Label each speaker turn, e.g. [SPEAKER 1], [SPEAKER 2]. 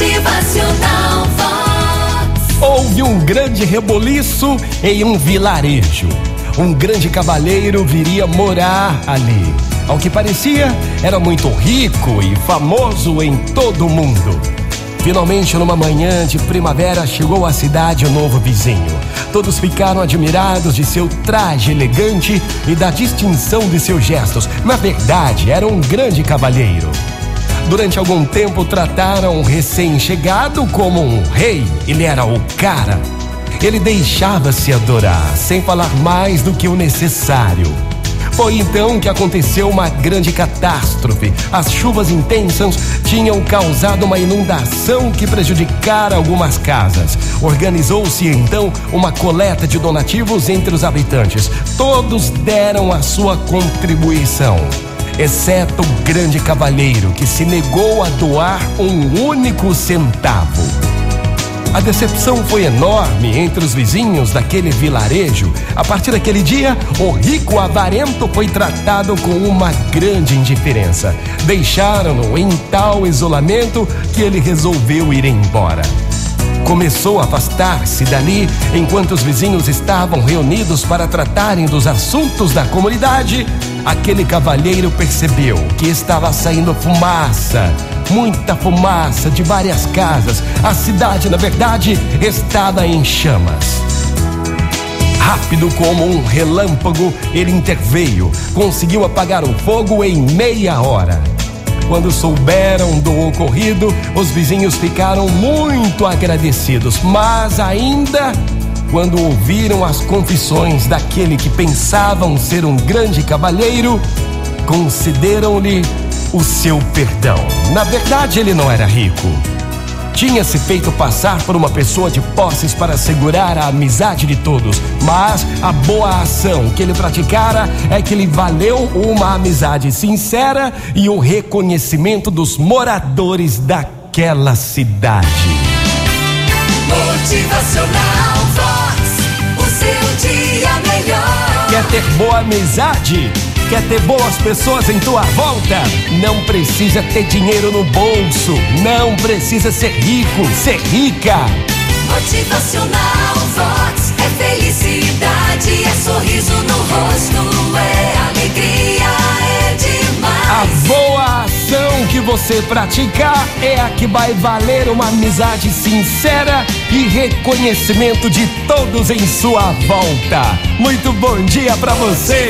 [SPEAKER 1] Motivacional Vox.
[SPEAKER 2] Houve um grande reboliço em um vilarejo. Um grande cavalheiro viria morar ali. Ao que parecia, era muito rico e famoso em todo o mundo. Finalmente, numa manhã de primavera, chegou à cidade um novo vizinho. Todos ficaram admirados de seu traje elegante e da distinção de seus gestos. Na verdade, era um grande cavalheiro. Durante algum tempo, trataram o recém-chegado como um rei. Ele era o cara. Ele deixava-se adorar, sem falar mais do que o necessário. Foi então que aconteceu uma grande catástrofe. As chuvas intensas tinham causado uma inundação que prejudicara algumas casas. Organizou-se então uma coleta de donativos entre os habitantes. Todos deram a sua contribuição, exceto o grande cavalheiro que se negou a doar um único centavo. A decepção foi enorme entre os vizinhos daquele vilarejo. A partir daquele dia, o rico avarento foi tratado com uma grande indiferença. Deixaram-no em tal isolamento que ele resolveu ir embora. Começou a afastar-se dali enquanto os vizinhos estavam reunidos para tratarem dos assuntos da comunidade. Aquele cavalheiro percebeu que estava saindo fumaça muita fumaça de várias casas. A cidade, na verdade, estava em chamas. Rápido como um relâmpago, ele interveio, conseguiu apagar o fogo em meia hora. Quando souberam do ocorrido, os vizinhos ficaram muito agradecidos, mas ainda quando ouviram as confissões daquele que pensavam ser um grande cavalheiro, concederam-lhe o seu perdão. Na verdade, ele não era rico. Tinha se feito passar por uma pessoa de posses para assegurar a amizade de todos, mas a boa ação que ele praticara é que lhe valeu uma amizade sincera e o reconhecimento dos moradores daquela cidade.
[SPEAKER 1] Motivacional Vox, o seu dia melhor.
[SPEAKER 2] Quer ter boa amizade? Quer ter boas pessoas em tua volta? Não precisa ter dinheiro no bolso. Não precisa ser rico, ser rica.
[SPEAKER 1] Motivacional Vox é felicidade, é sorriso no rosto,
[SPEAKER 2] você praticar é a que vai valer uma amizade sincera e reconhecimento de todos em sua volta. Muito bom dia para você.